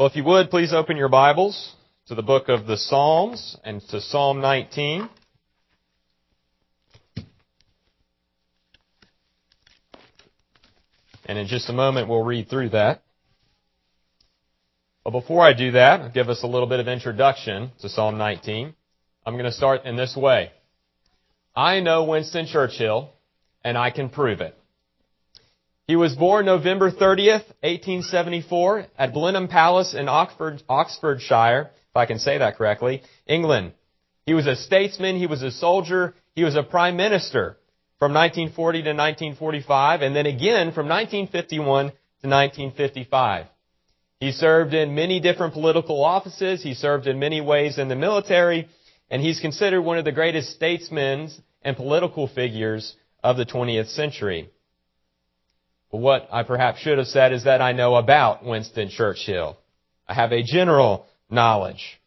Well, if you would, please open your Bibles to the book of the Psalms and to Psalm 19. And in just a moment, we'll read through that. But before I do that, I'll give us a little bit of introduction to Psalm 19. I'm going to start in this way. I know Winston Churchill, and I can prove it. He was born November 30th, 1874 at Blenheim Palace in Oxford, Oxfordshire, if I can say that correctly, England. He was a statesman, he was a soldier, he was a prime minister from 1940 to 1945, and then again from 1951 to 1955. He served in many different political offices, he served in many ways in the military, and he's considered one of the greatest statesmen and political figures of the 20th century. What I perhaps should have said is that I know about Winston Churchill. I have a general knowledge.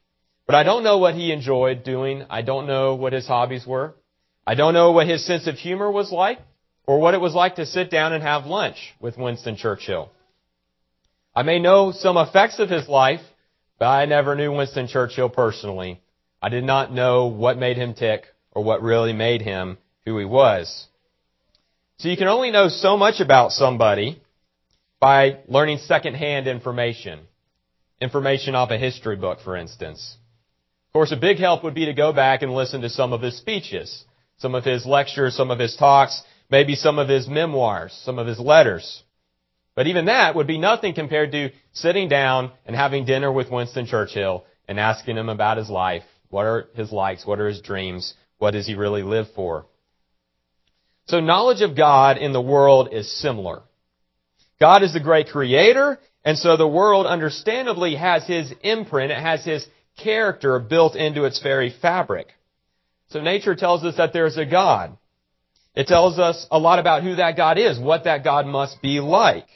But I don't know what he enjoyed doing. I don't know what his hobbies were. I don't know what his sense of humor was like or what it was like to sit down and have lunch with Winston Churchill. I may know some effects of his life, but I never knew Winston Churchill personally. I did not know what made him tick or what really made him who he was. So you can only know so much about somebody by learning secondhand information. Information off a history book, for instance. Of course, a big help would be to go back and listen to some of his speeches, some of his lectures, some of his talks, maybe some of his memoirs, some of his letters. But even that would be nothing compared to sitting down and having dinner with Winston Churchill and asking him about his life. What are his likes? What are his dreams? What does he really live for? So knowledge of God in the world is similar. God is the great creator, and so the world understandably has his imprint, it has his character built into its very fabric. So nature tells us that there's a God. It tells us a lot about who that God is, what that God must be like.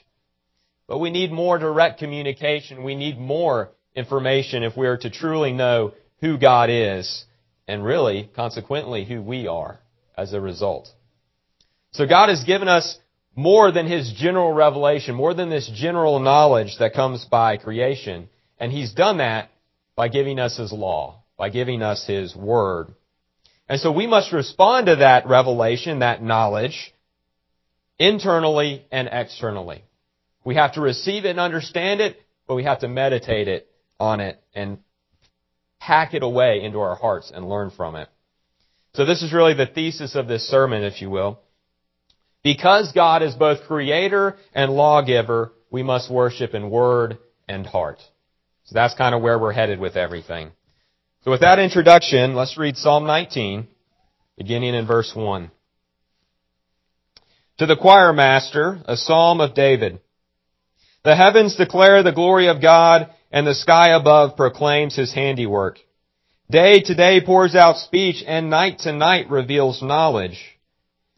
But we need more direct communication. We need more information if we are to truly know who God is and really, consequently, who we are as a result. So God has given us more than His general revelation, more than this general knowledge that comes by creation. And He's done that by giving us His law, by giving us His Word. And so we must respond to that revelation, that knowledge, internally and externally. We have to receive it and understand it, but we have to meditate it on it and hack it away into our hearts and learn from it. So this is really the thesis of this sermon, if you will. Because God is both creator and lawgiver, we must worship in word and heart. So that's kind of where we're headed with everything. So with that introduction, let's read Psalm 19, beginning in verse 1. To the choir master, a psalm of David. The heavens declare the glory of God, and the sky above proclaims his handiwork. Day to day pours out speech, and night to night reveals knowledge.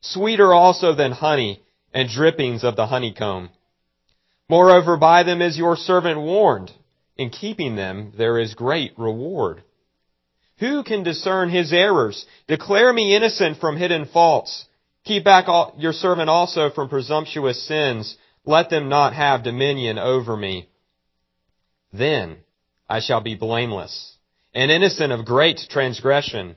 sweeter also than honey and drippings of the honeycomb. Moreover, by them is your servant warned. In keeping them, there is great reward. Who can discern his errors? Declare me innocent from hidden faults. Keep back all, your servant also from presumptuous sins. Let them not have dominion over me. Then I shall be blameless and innocent of great transgression.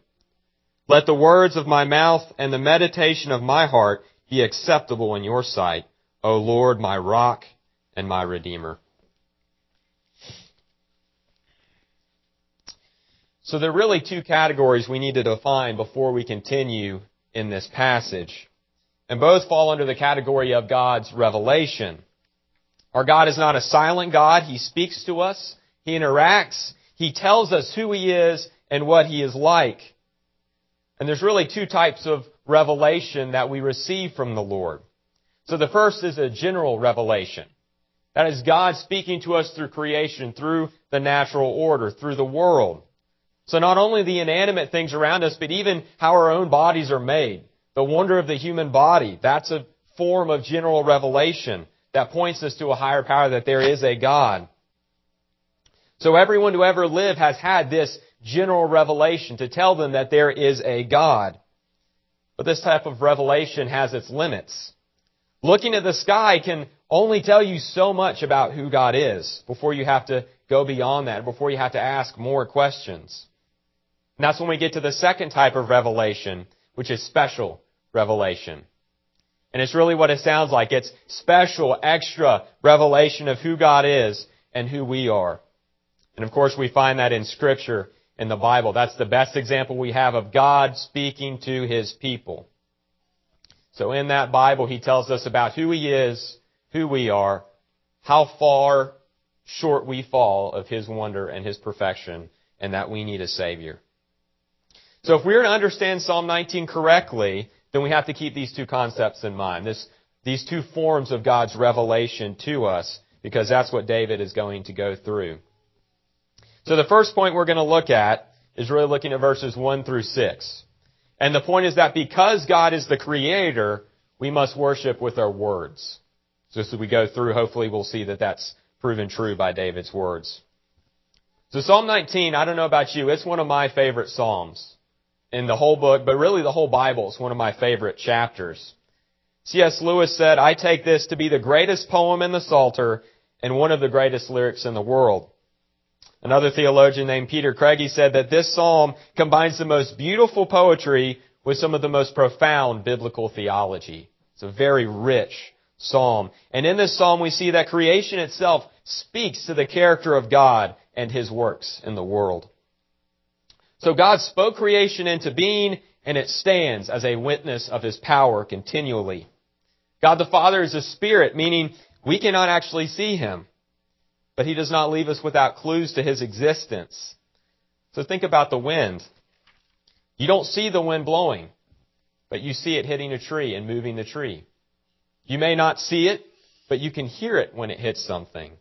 Let the words of my mouth and the meditation of my heart be acceptable in your sight, O Lord, my rock and my redeemer. So there are really two categories we need to define before we continue in this passage. And both fall under the category of God's revelation. Our God is not a silent God. He speaks to us. He interacts. He tells us who He is and what He is like. And there's really two types of revelation that we receive from the Lord. So the first is a general revelation. That is God speaking to us through creation, through the natural order, through the world. So not only the inanimate things around us, but even how our own bodies are made. The wonder of the human body. That's a form of general revelation that points us to a higher power that there is a God. So everyone who ever lived has had this general revelation to tell them that there is a God. But this type of revelation has its limits. Looking at the sky can only tell you so much about who God is before you have to go beyond that, before you have to ask more questions. And that's when we get to the second type of revelation, which is special revelation. And it's really what it sounds like. It's special, extra revelation of who God is and who we are. And of course we find that in scripture in the Bible. That's the best example we have of God speaking to His people. So in that Bible, He tells us about who He is, who we are, how far short we fall of His wonder and His perfection, and that we need a Savior. So if we're to understand Psalm 19 correctly, then we have to keep these two concepts in mind. This, these two forms of God's revelation to us, because that's what David is going to go through. So the first point we're going to look at is really looking at verses 1 through 6. And the point is that because God is the creator, we must worship with our words. So as we go through, hopefully we'll see that that's proven true by David's words. So Psalm 19, I don't know about you, it's one of my favorite Psalms in the whole book, but really the whole Bible is one of my favorite chapters. C.S. Lewis said, I take this to be the greatest poem in the Psalter and one of the greatest lyrics in the world. Another theologian named Peter Craigie said that this psalm combines the most beautiful poetry with some of the most profound biblical theology. It's a very rich psalm. And in this psalm we see that creation itself speaks to the character of God and His works in the world. So God spoke creation into being, and it stands as a witness of His power continually. God the Father is a spirit, meaning we cannot actually see Him. But He does not leave us without clues to His existence. So think about the wind. You don't see the wind blowing, but you see it hitting a tree and moving the tree. You may not see it, but you can hear it when it hits something.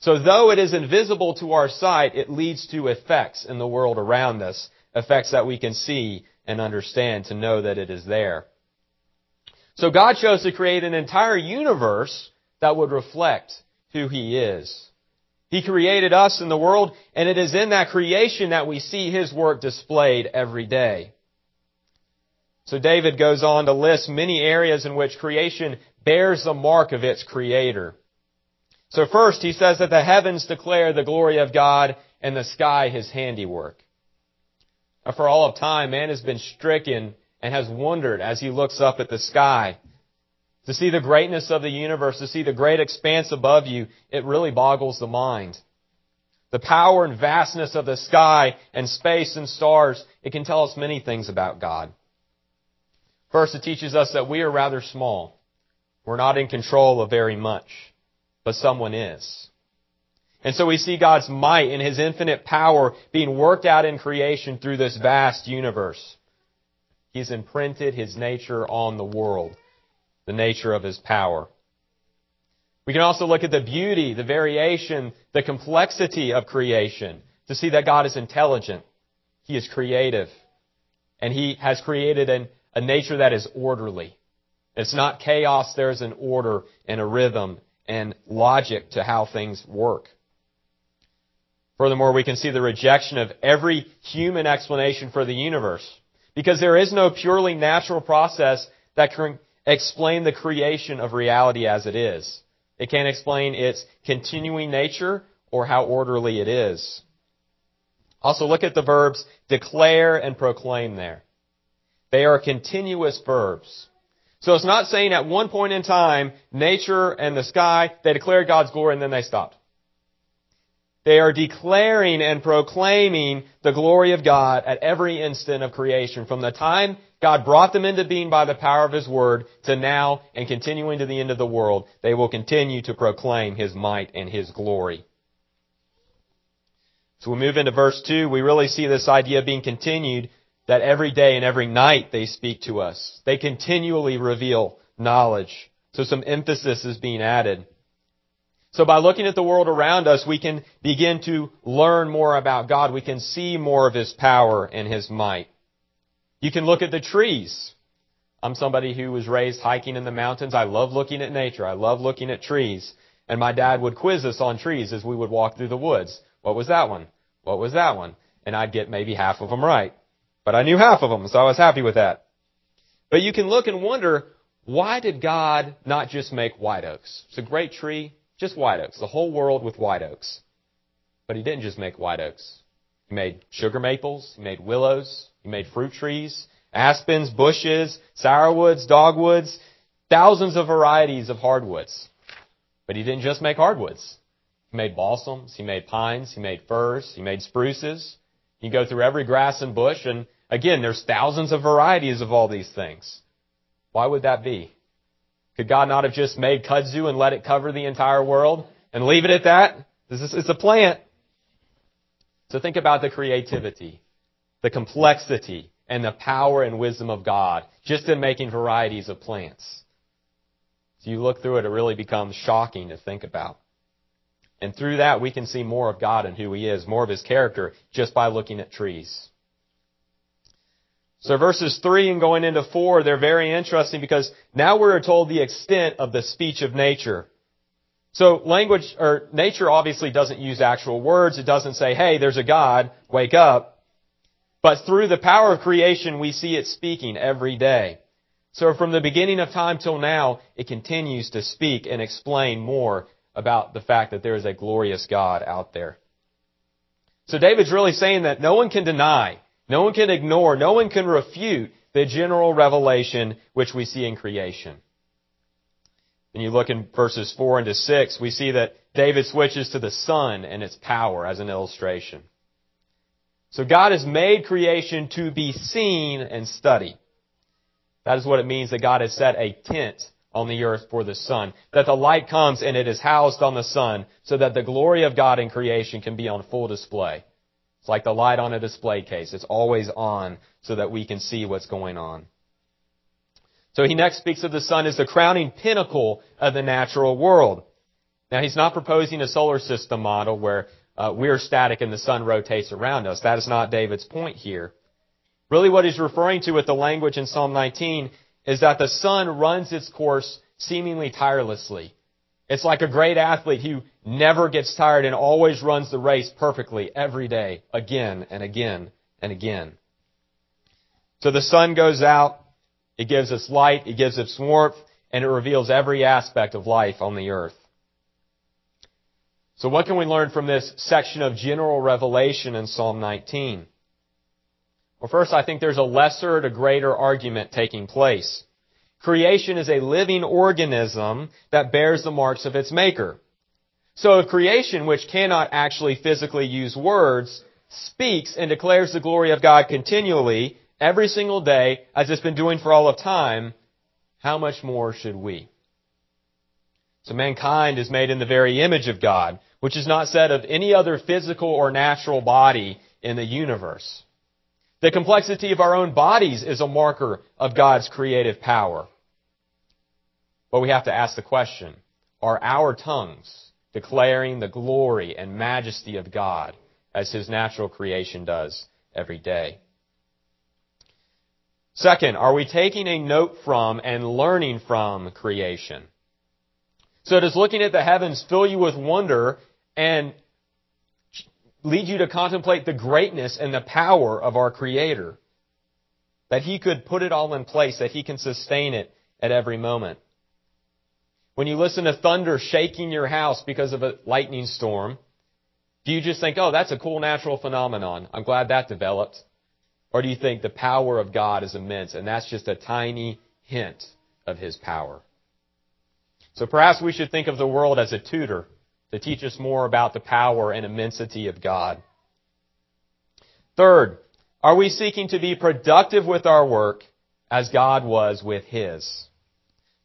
So though it is invisible to our sight, it leads to effects in the world around us, effects that we can see and understand to know that it is there. So God chose to create an entire universe that would reflect who He is. He created us in the world, and it is in that creation that we see His work displayed every day. So David goes on to list many areas in which creation bears the mark of its creator. So first, he says that the heavens declare the glory of God and the sky his handiwork. Now, for all of time, man has been stricken and has wondered as he looks up at the sky. To see the greatness of the universe, to see the great expanse above you, it really boggles the mind. The power and vastness of the sky and space and stars, it can tell us many things about God. First, it teaches us that we are rather small. We're not in control of very much but someone is. And so we see God's might and His infinite power being worked out in creation through this vast universe. He's imprinted His nature on the world, the nature of His power. We can also look at the beauty, the variation, the complexity of creation to see that God is intelligent. He is creative. And He has created an, a nature that is orderly. It's not chaos, there's an order and a rhythm and logic to how things work. Furthermore, we can see the rejection of every human explanation for the universe. Because there is no purely natural process that can explain the creation of reality as it is. It can't explain its continuing nature or how orderly it is. Also look at the verbs declare and proclaim there. They are continuous verbs. So it's not saying at one point in time, nature and the sky, they declared God's glory and then they stopped. They are declaring and proclaiming the glory of God at every instant of creation. From the time God brought them into being by the power of His Word to now and continuing to the end of the world, they will continue to proclaim His might and His glory. So we move into verse 2, we really see this idea being continued that every day and every night they speak to us. They continually reveal knowledge. So some emphasis is being added. So by looking at the world around us, we can begin to learn more about God. We can see more of His power and His might. You can look at the trees. I'm somebody who was raised hiking in the mountains. I love looking at nature. I love looking at trees. And my dad would quiz us on trees as we would walk through the woods. What was that one? What was that one? And I'd get maybe half of them right. But I knew half of them, so I was happy with that. But you can look and wonder, why did God not just make white oaks? It's a great tree, just white oaks. The whole world with white oaks. But he didn't just make white oaks. He made sugar maples, he made willows, he made fruit trees, aspens, bushes, sourwoods, dogwoods, thousands of varieties of hardwoods. But he didn't just make hardwoods. He made balsams, he made pines, he made firs, he made spruces. You go through every grass and bush, and again, there's thousands of varieties of all these things. Why would that be? Could God not have just made kudzu and let it cover the entire world and leave it at that? This is, it's a plant. So think about the creativity, the complexity, and the power and wisdom of God just in making varieties of plants. So you look through it, it really becomes shocking to think about. And through that, we can see more of God and who He is, more of His character, just by looking at trees. So verses 3 and going into 4, they're very interesting because now we're told the extent of the speech of nature. So language, or nature obviously doesn't use actual words. It doesn't say, hey, there's a God, wake up. But through the power of creation, we see it speaking every day. So from the beginning of time till now, it continues to speak and explain more about the fact that there is a glorious God out there. So David's really saying that no one can deny, no one can ignore, no one can refute the general revelation which we see in creation. When you look in verses 4 into 6, we see that David switches to the sun and its power as an illustration. So God has made creation to be seen and studied. That is what it means that God has set a tent on the earth for the sun. That the light comes and it is housed on the sun so that the glory of God in creation can be on full display. It's like the light on a display case. It's always on so that we can see what's going on. So he next speaks of the sun as the crowning pinnacle of the natural world. Now he's not proposing a solar system model where uh, we're static and the sun rotates around us. That is not David's point here. Really what he's referring to with the language in Psalm 19 is that the sun runs its course seemingly tirelessly. It's like a great athlete who never gets tired and always runs the race perfectly every day, again and again and again. So the sun goes out, it gives us light, it gives us warmth, and it reveals every aspect of life on the earth. So what can we learn from this section of general revelation in Psalm 19? Well, first, I think there's a lesser to greater argument taking place. Creation is a living organism that bears the marks of its maker. So if creation, which cannot actually physically use words, speaks and declares the glory of God continually, every single day, as it's been doing for all of time, how much more should we? So mankind is made in the very image of God, which is not said of any other physical or natural body in the universe. The complexity of our own bodies is a marker of God's creative power. But we have to ask the question, are our tongues declaring the glory and majesty of God as His natural creation does every day? Second, are we taking a note from and learning from creation? So does looking at the heavens fill you with wonder and lead you to contemplate the greatness and the power of our Creator. That He could put it all in place, that He can sustain it at every moment. When you listen to thunder shaking your house because of a lightning storm, do you just think, oh, that's a cool natural phenomenon. I'm glad that developed. Or do you think the power of God is immense and that's just a tiny hint of His power? So perhaps we should think of the world as a tutor to teach us more about the power and immensity of God. Third, are we seeking to be productive with our work as God was with His?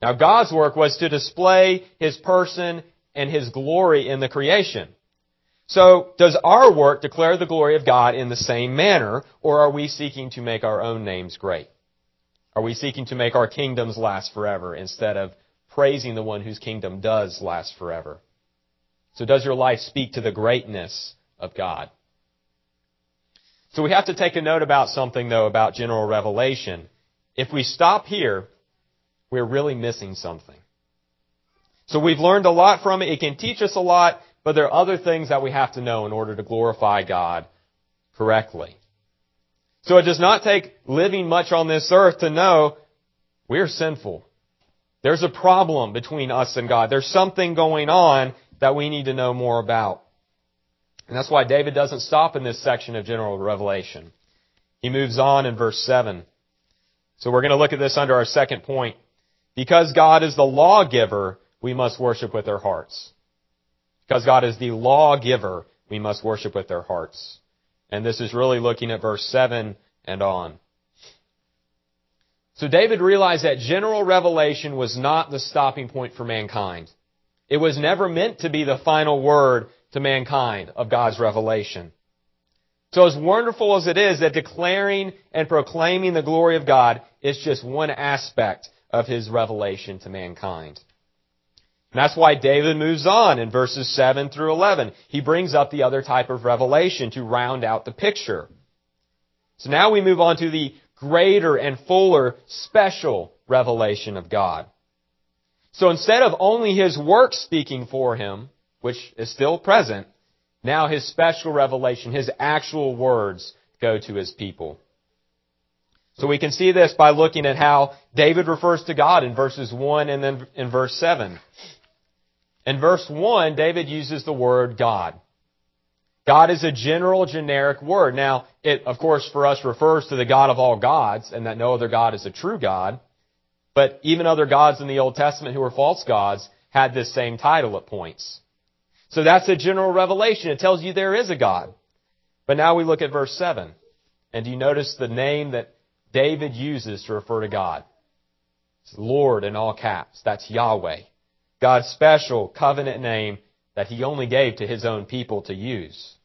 Now God's work was to display His person and His glory in the creation. So, does our work declare the glory of God in the same manner, or are we seeking to make our own names great? Are we seeking to make our kingdoms last forever instead of praising the one whose kingdom does last forever? So does your life speak to the greatness of God? So we have to take a note about something though about general revelation. If we stop here, we're really missing something. So we've learned a lot from it. It can teach us a lot, but there are other things that we have to know in order to glorify God correctly. So it does not take living much on this earth to know we're sinful. There's a problem between us and God. There's something going on that we need to know more about. And that's why David doesn't stop in this section of general revelation. He moves on in verse 7. So we're going to look at this under our second point. Because God is the lawgiver, we must worship with our hearts. Because God is the lawgiver, we must worship with our hearts. And this is really looking at verse 7 and on. So David realized that general revelation was not the stopping point for mankind. It was never meant to be the final word to mankind of God's revelation. So as wonderful as it is that declaring and proclaiming the glory of God is just one aspect of His revelation to mankind. And that's why David moves on in verses 7 through 11. He brings up the other type of revelation to round out the picture. So now we move on to the greater and fuller special revelation of God. So instead of only His work speaking for Him, which is still present, now his special revelation, his actual words go to his people. So we can see this by looking at how David refers to God in verses 1 and then in verse 7. In verse 1, David uses the word God. God is a general, generic word. Now, it, of course, for us refers to the God of all gods, and that no other God is a true God. But even other gods in the Old Testament who were false gods had this same title at points. So that's a general revelation. It tells you there is a God. But now we look at verse 7. And do you notice the name that David uses to refer to God? It's Lord in all caps. That's Yahweh. God's special covenant name that he only gave to his own people to use.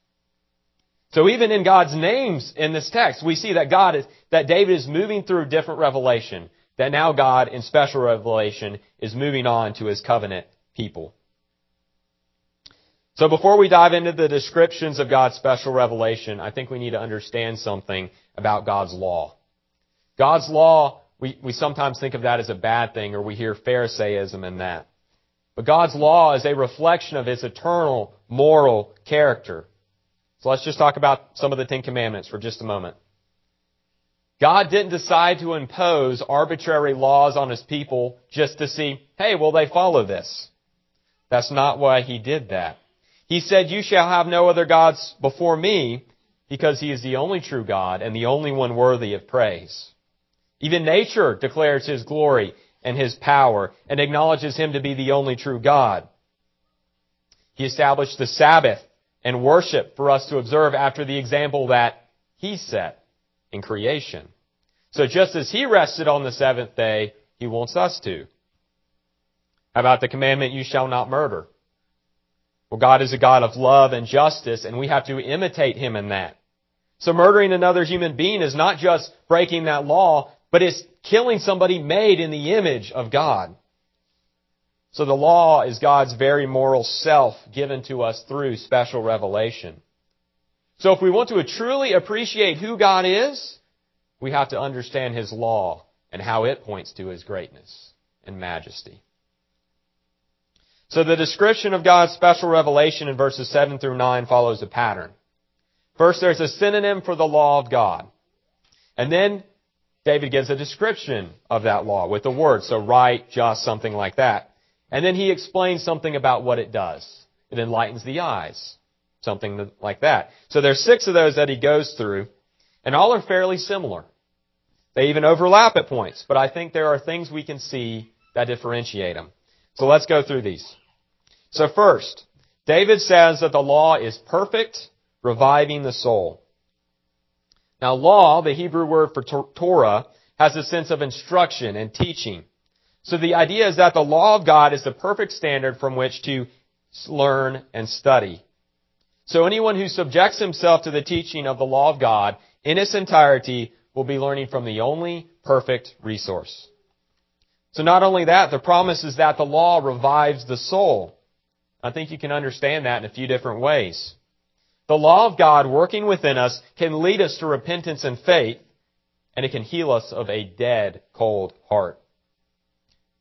So even in God's names in this text, we see that God is, that David is moving through different revelation, that now God in special revelation is moving on to his covenant people. So before we dive into the descriptions of God's special revelation, I think we need to understand something about God's law. God's law, we, we sometimes think of that as a bad thing or we hear Pharisaism in that. But God's law is a reflection of His eternal moral character. So let's just talk about some of the Ten Commandments for just a moment. God didn't decide to impose arbitrary laws on His people just to see, hey, will they follow this? That's not why He did that. He said, You shall have no other gods before me, because he is the only true God and the only one worthy of praise. Even nature declares his glory and his power and acknowledges him to be the only true God. He established the Sabbath and worship for us to observe after the example that he set in creation. So just as he rested on the seventh day, he wants us to. About the commandment, you shall not murder? Well, God is a God of love and justice, and we have to imitate Him in that. So murdering another human being is not just breaking that law, but it's killing somebody made in the image of God. So the law is God's very moral self given to us through special revelation. So if we want to truly appreciate who God is, we have to understand His law and how it points to His greatness and majesty. So the description of God's special revelation in verses 7 through 9 follows a pattern. First, there's a synonym for the law of God. And then David gives a description of that law with the word. So right, just, something like that. And then he explains something about what it does. It enlightens the eyes. Something like that. So there's six of those that he goes through, and all are fairly similar. They even overlap at points, but I think there are things we can see that differentiate them. So let's go through these. So first, David says that the law is perfect, reviving the soul. Now law, the Hebrew word for Torah, has a sense of instruction and teaching. So the idea is that the law of God is the perfect standard from which to learn and study. So anyone who subjects himself to the teaching of the law of God in its entirety will be learning from the only perfect resource. So not only that, the promise is that the law revives the soul. I think you can understand that in a few different ways. The law of God working within us can lead us to repentance and faith, and it can heal us of a dead, cold heart.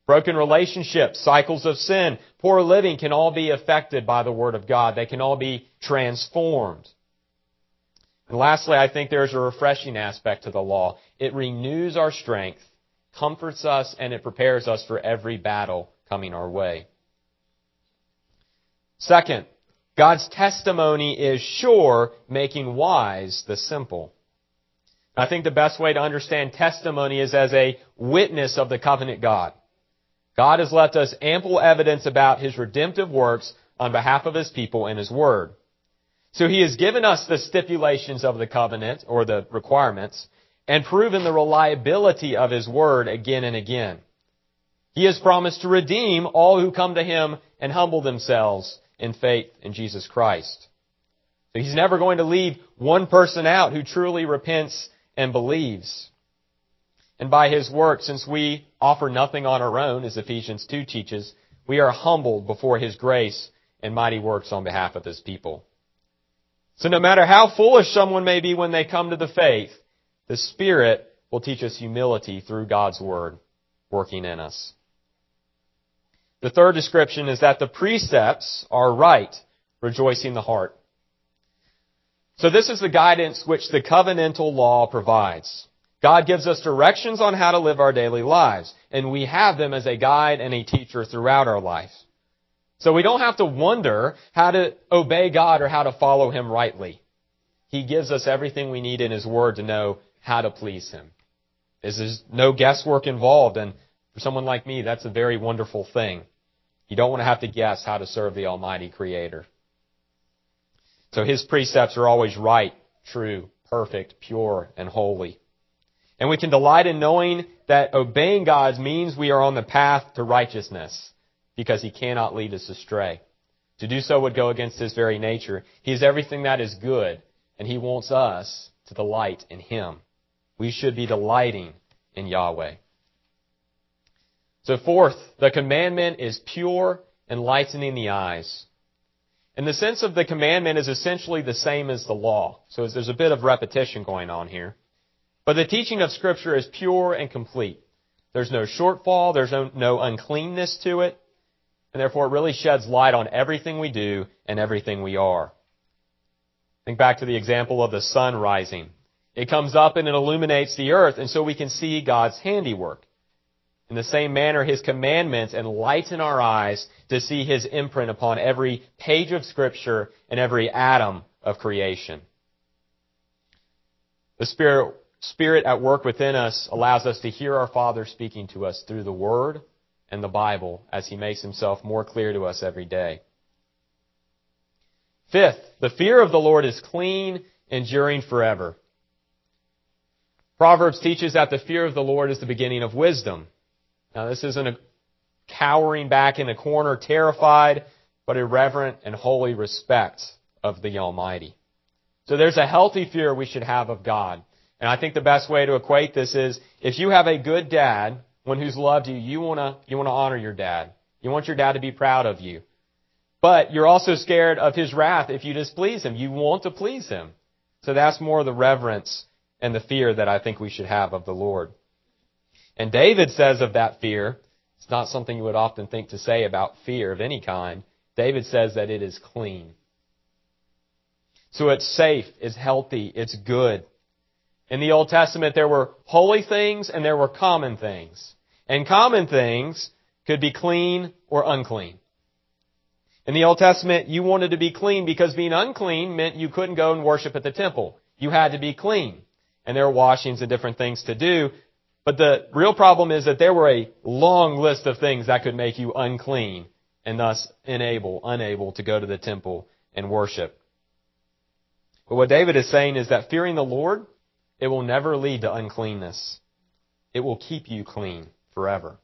Broken relationships, cycles of sin, poor living can all be affected by the Word of God. They can all be transformed. And lastly, I think there's a refreshing aspect to the law. It renews our strength, comforts us, and it prepares us for every battle coming our way. Second, God's testimony is sure, making wise the simple. I think the best way to understand testimony is as a witness of the covenant God. God has left us ample evidence about His redemptive works on behalf of His people in His Word. So He has given us the stipulations of the covenant, or the requirements, and proven the reliability of His Word again and again. He has promised to redeem all who come to Him and humble themselves in faith in Jesus Christ. So He's never going to leave one person out who truly repents and believes. And by His work, since we offer nothing on our own, as Ephesians 2 teaches, we are humbled before His grace and mighty works on behalf of His people. So no matter how foolish someone may be when they come to the faith, the Spirit will teach us humility through God's Word working in us. The third description is that the precepts are right, rejoicing the heart. So this is the guidance which the covenantal law provides. God gives us directions on how to live our daily lives, and we have them as a guide and a teacher throughout our life. So we don't have to wonder how to obey God or how to follow Him rightly. He gives us everything we need in His Word to know how to please Him. There's no guesswork involved, and for someone like me, that's a very wonderful thing. You don't want to have to guess how to serve the Almighty Creator. So His precepts are always right, true, perfect, pure, and holy. And we can delight in knowing that obeying God means we are on the path to righteousness because He cannot lead us astray. To do so would go against His very nature. He is everything that is good, and He wants us to delight in Him. We should be delighting in Yahweh. So fourth, the commandment is pure, enlightening the eyes. And the sense of the commandment is essentially the same as the law. So there's a bit of repetition going on here. But the teaching of Scripture is pure and complete. There's no shortfall, there's no, no uncleanness to it, and therefore it really sheds light on everything we do and everything we are. Think back to the example of the sun rising. It comes up and it illuminates the earth, and so we can see God's handiwork. In the same manner, His commandments enlighten our eyes to see His imprint upon every page of Scripture and every atom of creation. The Spirit Spirit at work within us allows us to hear our Father speaking to us through the Word and the Bible as He makes Himself more clear to us every day. Fifth, the fear of the Lord is clean, enduring forever. Proverbs teaches that the fear of the Lord is the beginning of wisdom. Now this isn't a cowering back in a corner, terrified, but a reverent and holy respect of the Almighty. So there's a healthy fear we should have of God. And I think the best way to equate this is if you have a good dad, one who's loved you, you wanna, you wanna honor your dad. You want your dad to be proud of you. But you're also scared of his wrath if you displease him. You want to please him. So that's more the reverence and the fear that I think we should have of the Lord. And David says of that fear, it's not something you would often think to say about fear of any kind. David says that it is clean. So it's safe, it's healthy, it's good. In the Old Testament, there were holy things and there were common things. And common things could be clean or unclean. In the Old Testament, you wanted to be clean because being unclean meant you couldn't go and worship at the temple. You had to be clean. And there were washings and different things to do. But the real problem is that there were a long list of things that could make you unclean and thus unable, unable to go to the temple and worship. But what David is saying is that fearing the Lord, it will never lead to uncleanness. It will keep you clean forever.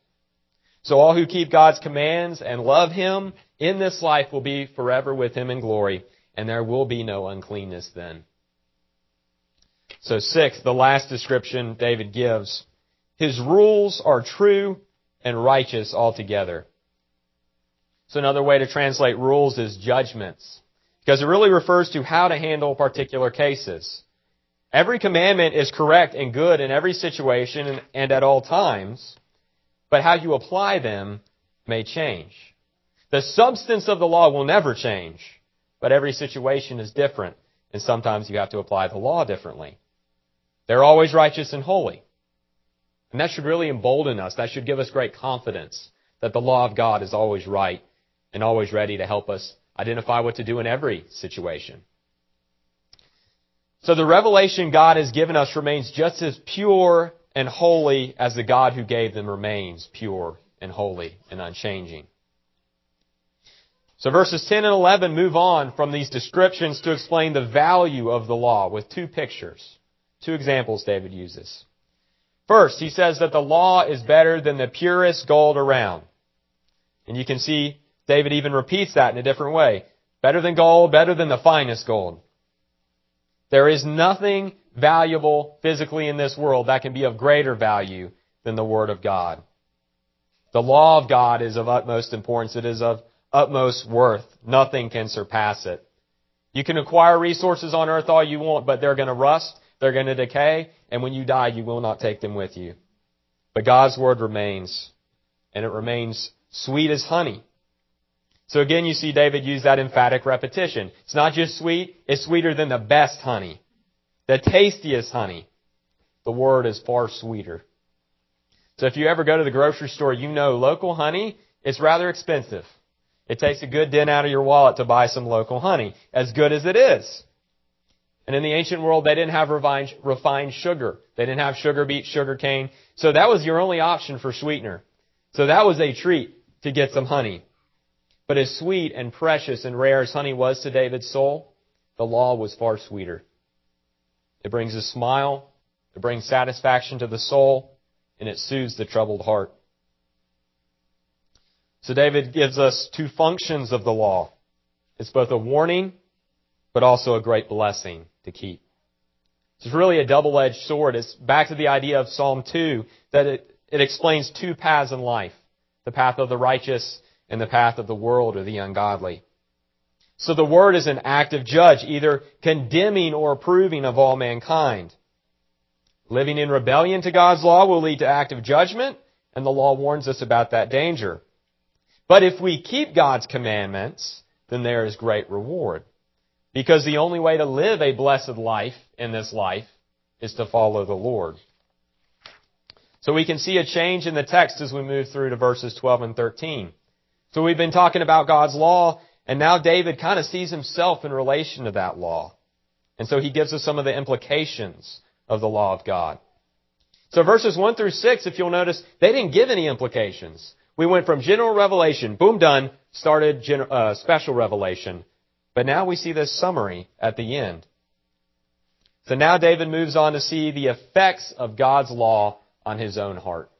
So all who keep God's commands and love Him in this life will be forever with Him in glory, and there will be no uncleanness then. So sixth, the last description David gives. His rules are true and righteous altogether. So another way to translate rules is judgments. Because it really refers to how to handle particular cases. Every commandment is correct and good in every situation and at all times, but how you apply them may change. The substance of the law will never change, but every situation is different, and sometimes you have to apply the law differently. They're always righteous and holy. And that should really embolden us. That should give us great confidence that the law of God is always right and always ready to help us identify what to do in every situation. So the revelation God has given us remains just as pure and holy as the God who gave them remains pure and holy and unchanging. So verses 10 and 11 move on from these descriptions to explain the value of the law with two pictures. Two examples David uses. First, he says that the law is better than the purest gold around. And you can see David even repeats that in a different way. Better than gold, better than the finest gold. There is nothing valuable physically in this world that can be of greater value than the Word of God. The law of God is of utmost importance. It is of utmost worth. Nothing can surpass it. You can acquire resources on earth all you want, but they're going to rust, they're going to decay, and when you die, you will not take them with you. But God's Word remains, and it remains sweet as honey. So again, you see David use that emphatic repetition. It's not just sweet, it's sweeter than the best honey. The tastiest honey. The word is far sweeter. So if you ever go to the grocery store, you know local honey is rather expensive. It takes a good dent out of your wallet to buy some local honey, as good as it is. And in the ancient world, they didn't have refined, refined sugar. They didn't have sugar beet, sugar cane. So that was your only option for sweetener. So that was a treat to get some honey. But as sweet and precious and rare as honey was to David's soul, the law was far sweeter. It brings a smile, it brings satisfaction to the soul, and it soothes the troubled heart. So David gives us two functions of the law. It's both a warning, but also a great blessing to keep. It's really a double-edged sword. It's back to the idea of Psalm 2 that it, it explains two paths in life. The path of the righteous in the path of the world or the ungodly. So the Word is an active judge, either condemning or approving of all mankind. Living in rebellion to God's law will lead to active judgment, and the law warns us about that danger. But if we keep God's commandments, then there is great reward. Because the only way to live a blessed life in this life is to follow the Lord. So we can see a change in the text as we move through to verses 12 and 13. So we've been talking about God's law, and now David kind of sees himself in relation to that law. And so he gives us some of the implications of the law of God. So verses 1 through 6, if you'll notice, they didn't give any implications. We went from general revelation, boom, done, started uh, special revelation. But now we see this summary at the end. So now David moves on to see the effects of God's law on his own heart.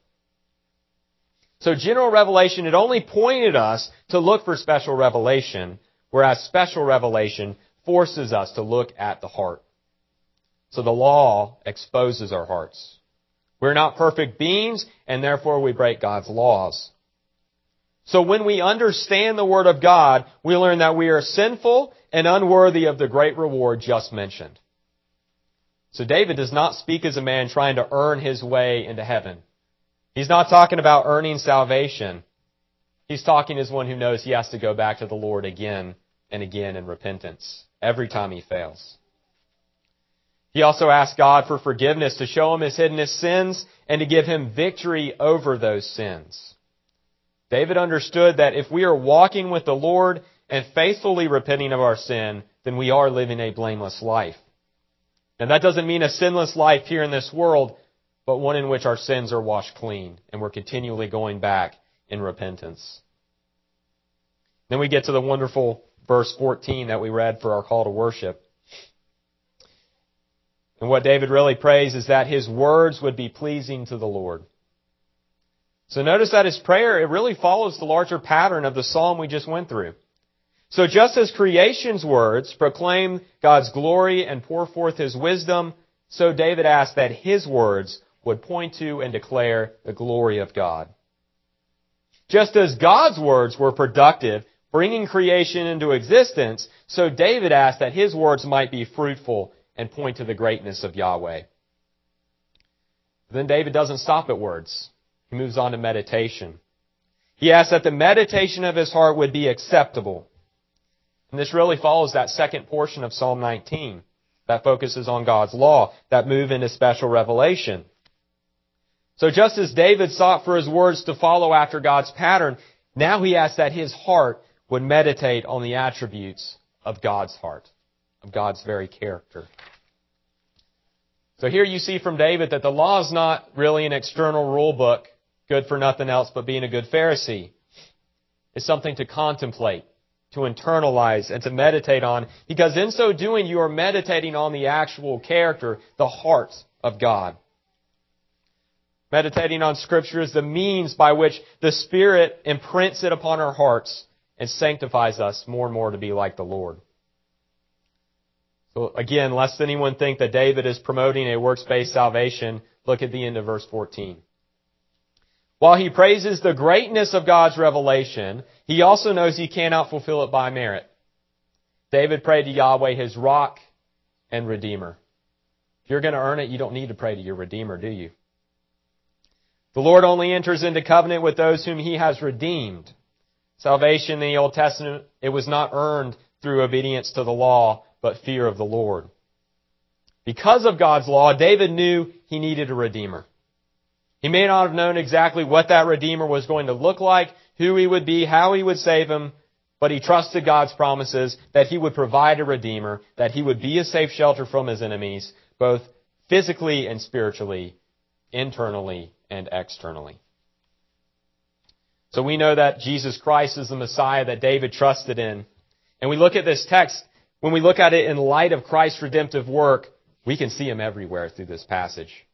So general revelation, it only pointed us to look for special revelation, whereas special revelation forces us to look at the heart. So the law exposes our hearts. We're not perfect beings, and therefore we break God's laws. So when we understand the Word of God, we learn that we are sinful and unworthy of the great reward just mentioned. So David does not speak as a man trying to earn his way into heaven. He's not talking about earning salvation. He's talking as one who knows he has to go back to the Lord again and again in repentance every time he fails. He also asks God for forgiveness to show him his hidden sins and to give him victory over those sins. David understood that if we are walking with the Lord and faithfully repenting of our sin, then we are living a blameless life. And that doesn't mean a sinless life here in this world, but one in which our sins are washed clean and we're continually going back in repentance. Then we get to the wonderful verse 14 that we read for our call to worship. And what David really prays is that his words would be pleasing to the Lord. So notice that his prayer, it really follows the larger pattern of the psalm we just went through. So just as creation's words proclaim God's glory and pour forth his wisdom, so David asked that his words would point to and declare the glory of God. Just as God's words were productive, bringing creation into existence, so David asked that his words might be fruitful and point to the greatness of Yahweh. Then David doesn't stop at words. He moves on to meditation. He asks that the meditation of his heart would be acceptable. And this really follows that second portion of Psalm 19 that focuses on God's law, that move into special revelation. So just as David sought for his words to follow after God's pattern, now he asks that his heart would meditate on the attributes of God's heart, of God's very character. So here you see from David that the law is not really an external rule book, good for nothing else but being a good Pharisee. It's something to contemplate, to internalize, and to meditate on, because in so doing you are meditating on the actual character, the heart of God. Meditating on Scripture is the means by which the Spirit imprints it upon our hearts and sanctifies us more and more to be like the Lord. So again, lest anyone think that David is promoting a works-based salvation, look at the end of verse 14. While he praises the greatness of God's revelation, he also knows he cannot fulfill it by merit. David prayed to Yahweh, his rock and redeemer. If you're going to earn it, you don't need to pray to your redeemer, do you? The Lord only enters into covenant with those whom He has redeemed. Salvation in the Old Testament, it was not earned through obedience to the law, but fear of the Lord. Because of God's law, David knew he needed a Redeemer. He may not have known exactly what that Redeemer was going to look like, who he would be, how he would save him, but he trusted God's promises that he would provide a Redeemer, that he would be a safe shelter from his enemies, both physically and spiritually, internally and externally. So we know that Jesus Christ is the Messiah that David trusted in. And we look at this text, when we look at it in light of Christ's redemptive work, we can see him everywhere through this passage.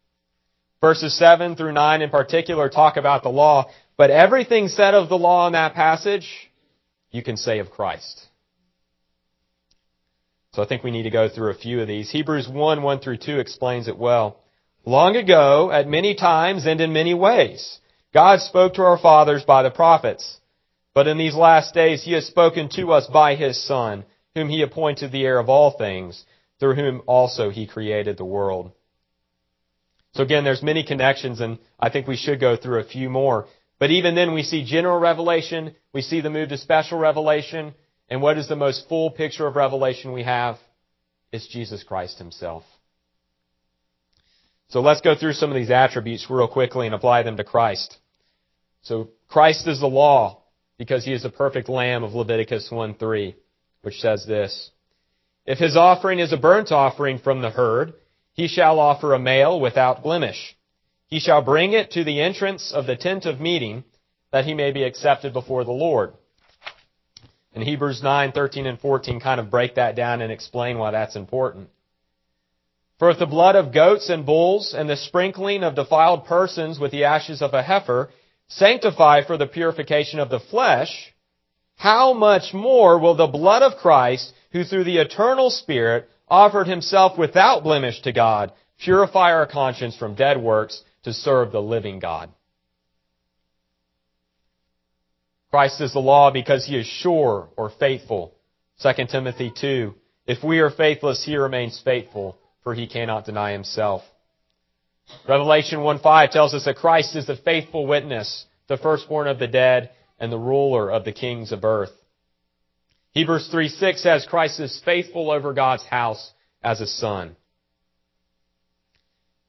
Verses 7 through 9 in particular talk about the law, but everything said of the law in that passage, you can say of Christ. So I think we need to go through a few of these. Hebrews 1, 1 through 2 explains it well. Long ago, at many times and in many ways, God spoke to our fathers by the prophets. But in these last days, He has spoken to us by His Son, whom He appointed the heir of all things, through whom also He created the world. So again, there's many connections, and I think we should go through a few more. But even then, we see general revelation, we see the move to special revelation, and what is the most full picture of revelation we have? It's Jesus Christ Himself. So let's go through some of these attributes real quickly and apply them to Christ. So Christ is the law because he is the perfect lamb of Leviticus 1:3, which says this: If his offering is a burnt offering from the herd, he shall offer a male without blemish. He shall bring it to the entrance of the tent of meeting, that he may be accepted before the Lord. And Hebrews 9, 13, and 14 kind of break that down and explain why that's important. For if the blood of goats and bulls and the sprinkling of defiled persons with the ashes of a heifer sanctify for the purification of the flesh, how much more will the blood of Christ, who through the eternal Spirit offered himself without blemish to God, purify our conscience from dead works to serve the living God? Christ is the law because he is sure or faithful. 2 Timothy 2. If we are faithless, he remains faithful for he cannot deny himself. Revelation 1:5 tells us that Christ is the faithful witness, the firstborn of the dead, and the ruler of the kings of earth. Hebrews 3:6 says Christ is faithful over God's house as a son.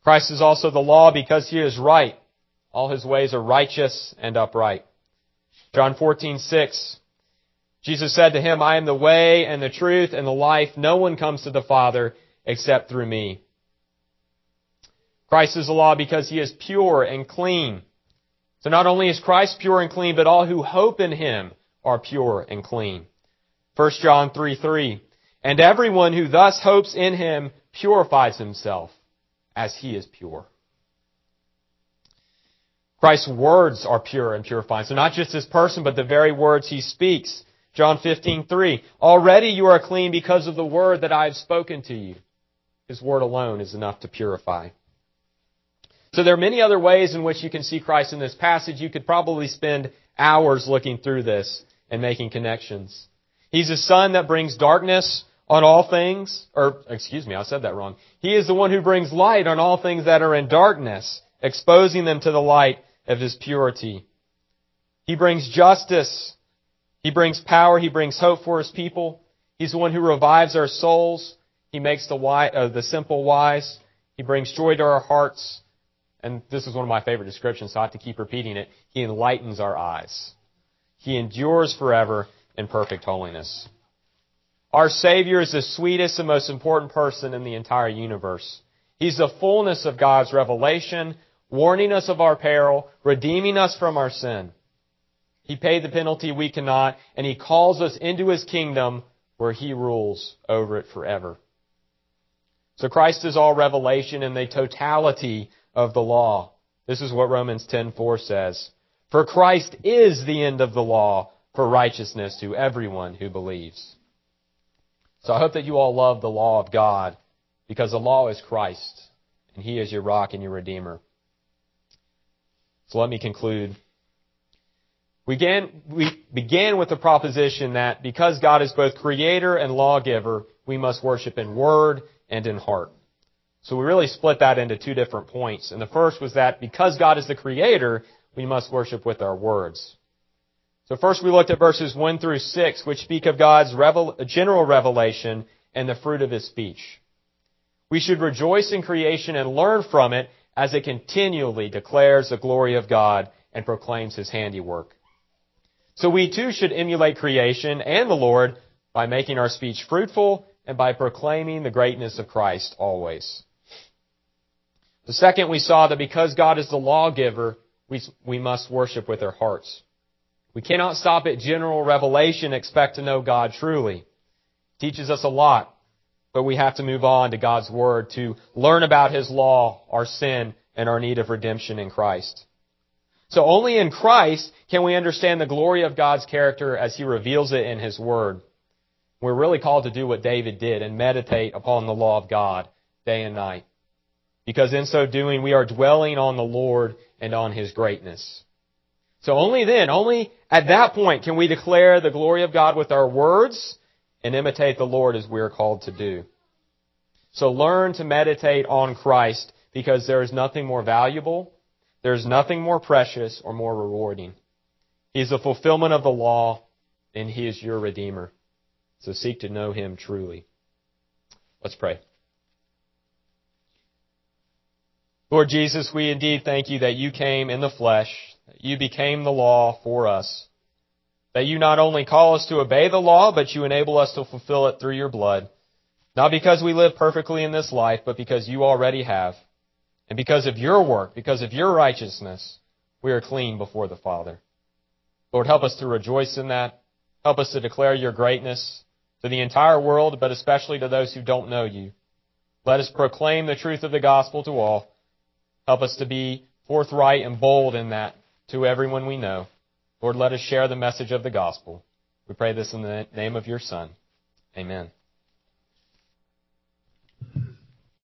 Christ is also the law because he is right. All his ways are righteous and upright. John 14:6 Jesus said to him, I am the way and the truth and the life. No one comes to the Father except through me. Christ is the law because he is pure and clean. So not only is Christ pure and clean, but all who hope in him are pure and clean. 1 John 3 3. And everyone who thus hopes in him purifies himself as he is pure. Christ's words are pure and purifying. So not just his person, but the very words he speaks. John 15:3 Already you are clean because of the word that I have spoken to you. His word alone is enough to purify. So there are many other ways in which you can see Christ in this passage. You could probably spend hours looking through this and making connections. He's a sun that brings darkness on all things, or excuse me, I said that wrong. He is the one who brings light on all things that are in darkness, exposing them to the light of his purity. He brings justice. He brings power. He brings hope for his people. He's the one who revives our souls. He makes the, wise, uh, the simple wise. He brings joy to our hearts and this is one of my favorite descriptions, so I have to keep repeating it. He enlightens our eyes. He endures forever in perfect holiness. Our Savior is the sweetest and most important person in the entire universe. He's the fullness of God's revelation, warning us of our peril, redeeming us from our sin. He paid the penalty we cannot, and He calls us into His kingdom where He rules over it forever. So Christ is all revelation in the totality of the law. This is what Romans 10:4 says. For Christ is the end of the law for righteousness to everyone who believes. So I hope that you all love the law of God because the law is Christ and he is your rock and your redeemer. So let me conclude. We began, we began with the proposition that because God is both creator and lawgiver, we must worship in word and in heart. So we really split that into two different points. And the first was that because God is the creator, we must worship with our words. So first we looked at verses 1 through 6, which speak of God's revel- general revelation and the fruit of his speech. We should rejoice in creation and learn from it as it continually declares the glory of God and proclaims his handiwork. So we too should emulate creation and the Lord by making our speech fruitful and by proclaiming the greatness of Christ always. The second, we saw that because God is the lawgiver, we, we must worship with our hearts. We cannot stop at general revelation expect to know God truly. It teaches us a lot, but we have to move on to God's Word to learn about His law, our sin, and our need of redemption in Christ. So only in Christ can we understand the glory of God's character as He reveals it in His Word. We're really called to do what David did and meditate upon the law of God day and night because in so doing we are dwelling on the Lord and on His greatness. So only then, only at that point can we declare the glory of God with our words and imitate the Lord as we are called to do. So learn to meditate on Christ because there is nothing more valuable, there is nothing more precious or more rewarding. He is the fulfillment of the law and He is your Redeemer. So seek to know Him truly. Let's pray. Lord Jesus, we indeed thank you that you came in the flesh, that you became the law for us, that you not only call us to obey the law, but you enable us to fulfill it through your blood, not because we live perfectly in this life, but because you already have. And because of your work, because of your righteousness, we are clean before the Father. Lord, help us to rejoice in that. Help us to declare your greatness to the entire world, but especially to those who don't know you. Let us proclaim the truth of the gospel to all. Help us to be forthright and bold in that to everyone we know. Lord, let us share the message of the gospel. We pray this in the name of your Son. Amen.